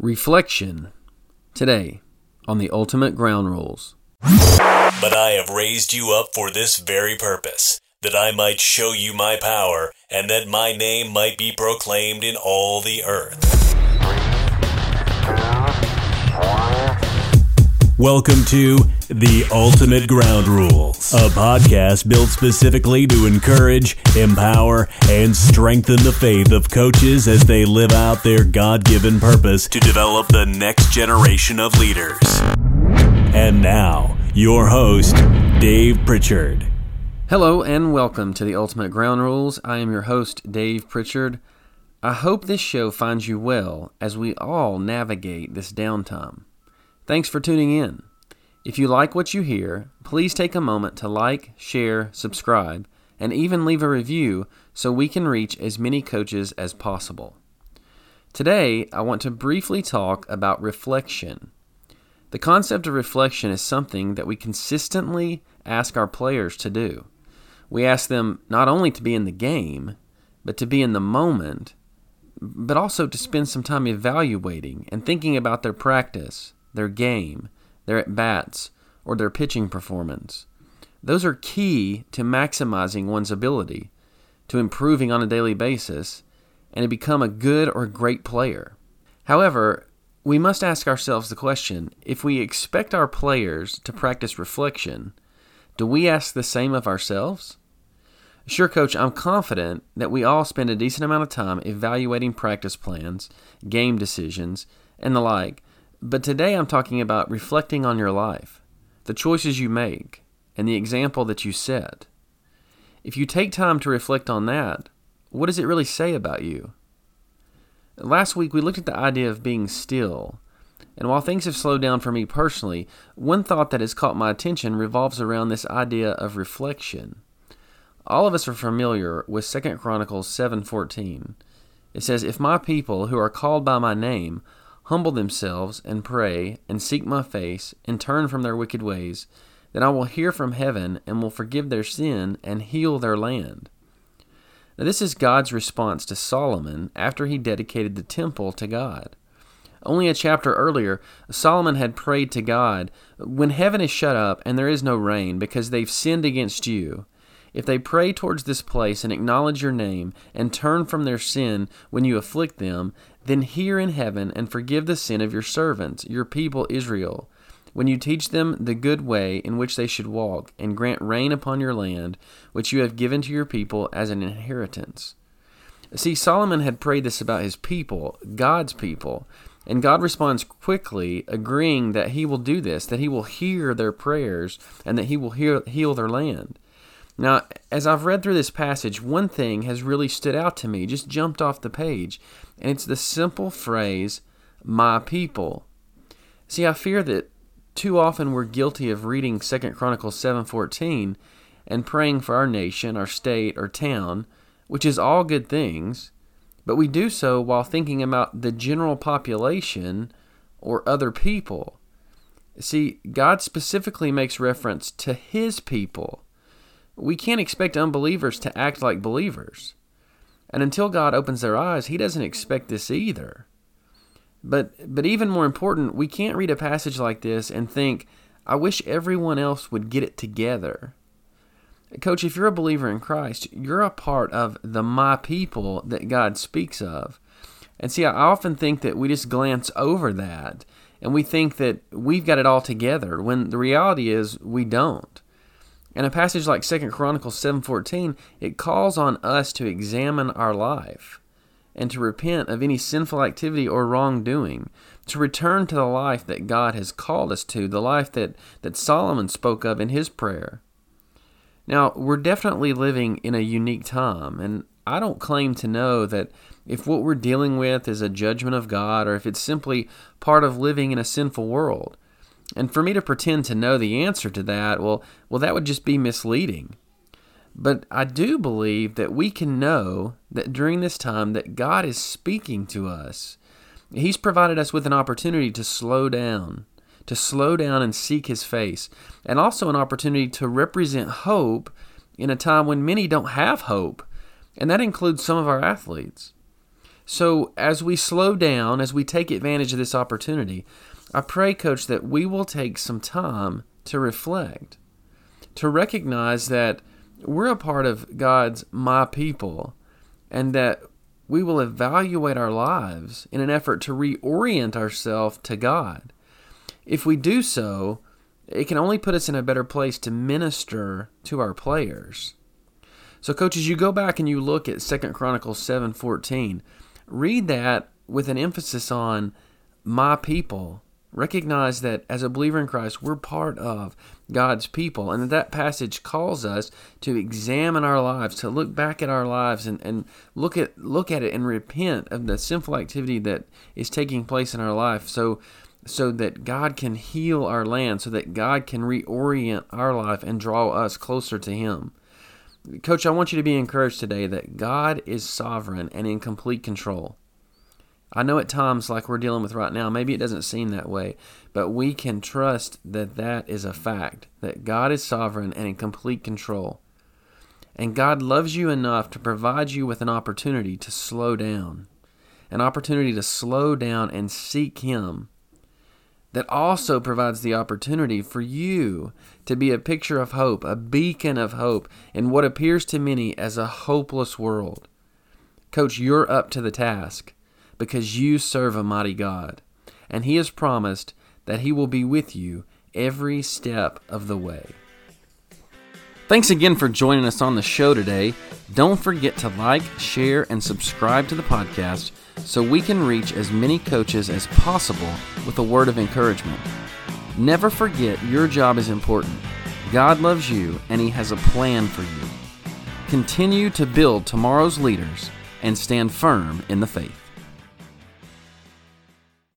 Reflection today on the ultimate ground rules. But I have raised you up for this very purpose, that I might show you my power, and that my name might be proclaimed in all the earth. Welcome to The Ultimate Ground Rules, a podcast built specifically to encourage, empower, and strengthen the faith of coaches as they live out their God given purpose to develop the next generation of leaders. And now, your host, Dave Pritchard. Hello, and welcome to The Ultimate Ground Rules. I am your host, Dave Pritchard. I hope this show finds you well as we all navigate this downtime. Thanks for tuning in. If you like what you hear, please take a moment to like, share, subscribe, and even leave a review so we can reach as many coaches as possible. Today, I want to briefly talk about reflection. The concept of reflection is something that we consistently ask our players to do. We ask them not only to be in the game, but to be in the moment, but also to spend some time evaluating and thinking about their practice, their game, their at bats, or their pitching performance. Those are key to maximizing one's ability, to improving on a daily basis, and to become a good or great player. However, we must ask ourselves the question if we expect our players to practice reflection, do we ask the same of ourselves? Sure, Coach, I'm confident that we all spend a decent amount of time evaluating practice plans, game decisions, and the like, but today I'm talking about reflecting on your life, the choices you make, and the example that you set. If you take time to reflect on that, what does it really say about you? Last week we looked at the idea of being still. And while things have slowed down for me personally, one thought that has caught my attention revolves around this idea of reflection. All of us are familiar with 2 Chronicles 7:14. It says, "If my people who are called by my name humble themselves and pray and seek my face and turn from their wicked ways, then I will hear from heaven and will forgive their sin and heal their land. Now, this is God's response to Solomon after he dedicated the temple to God. Only a chapter earlier, Solomon had prayed to God, When heaven is shut up and there is no rain because they've sinned against you, if they pray towards this place and acknowledge your name and turn from their sin when you afflict them, then hear in heaven and forgive the sin of your servants, your people Israel, when you teach them the good way in which they should walk, and grant rain upon your land, which you have given to your people as an inheritance. See, Solomon had prayed this about his people, God's people, and God responds quickly, agreeing that he will do this, that he will hear their prayers, and that he will hear, heal their land. Now, as I've read through this passage, one thing has really stood out to me, just jumped off the page, and it's the simple phrase, my people. See, I fear that too often we're guilty of reading 2 Chronicles 7:14 and praying for our nation, our state, or town, which is all good things, but we do so while thinking about the general population or other people. See, God specifically makes reference to his people we can't expect unbelievers to act like believers. And until God opens their eyes, He doesn't expect this either. But, but even more important, we can't read a passage like this and think, I wish everyone else would get it together. Coach, if you're a believer in Christ, you're a part of the my people that God speaks of. And see, I often think that we just glance over that and we think that we've got it all together when the reality is we don't. In a passage like 2 Chronicles 7:14, it calls on us to examine our life and to repent of any sinful activity or wrongdoing, to return to the life that God has called us to, the life that, that Solomon spoke of in his prayer. Now, we're definitely living in a unique time, and I don't claim to know that if what we're dealing with is a judgment of God or if it's simply part of living in a sinful world. And for me to pretend to know the answer to that, well, well, that would just be misleading. But I do believe that we can know that during this time that God is speaking to us. He's provided us with an opportunity to slow down, to slow down and seek his face, and also an opportunity to represent hope in a time when many don't have hope, and that includes some of our athletes. So, as we slow down, as we take advantage of this opportunity, I pray, Coach, that we will take some time to reflect, to recognize that we're a part of God's my people, and that we will evaluate our lives in an effort to reorient ourselves to God. If we do so, it can only put us in a better place to minister to our players. So, coaches, you go back and you look at Second Chronicles 7:14 read that with an emphasis on my people. Recognize that as a believer in Christ, we're part of God's people, and that that passage calls us to examine our lives, to look back at our lives and, and look at look at it and repent of the sinful activity that is taking place in our life, so so that God can heal our land, so that God can reorient our life and draw us closer to Him. Coach, I want you to be encouraged today that God is sovereign and in complete control. I know at times, like we're dealing with right now, maybe it doesn't seem that way, but we can trust that that is a fact, that God is sovereign and in complete control. And God loves you enough to provide you with an opportunity to slow down, an opportunity to slow down and seek Him that also provides the opportunity for you to be a picture of hope, a beacon of hope in what appears to many as a hopeless world. Coach, you're up to the task because you serve a mighty God, and He has promised that He will be with you every step of the way. Thanks again for joining us on the show today. Don't forget to like, share, and subscribe to the podcast so we can reach as many coaches as possible with a word of encouragement. Never forget your job is important. God loves you and He has a plan for you. Continue to build tomorrow's leaders and stand firm in the faith.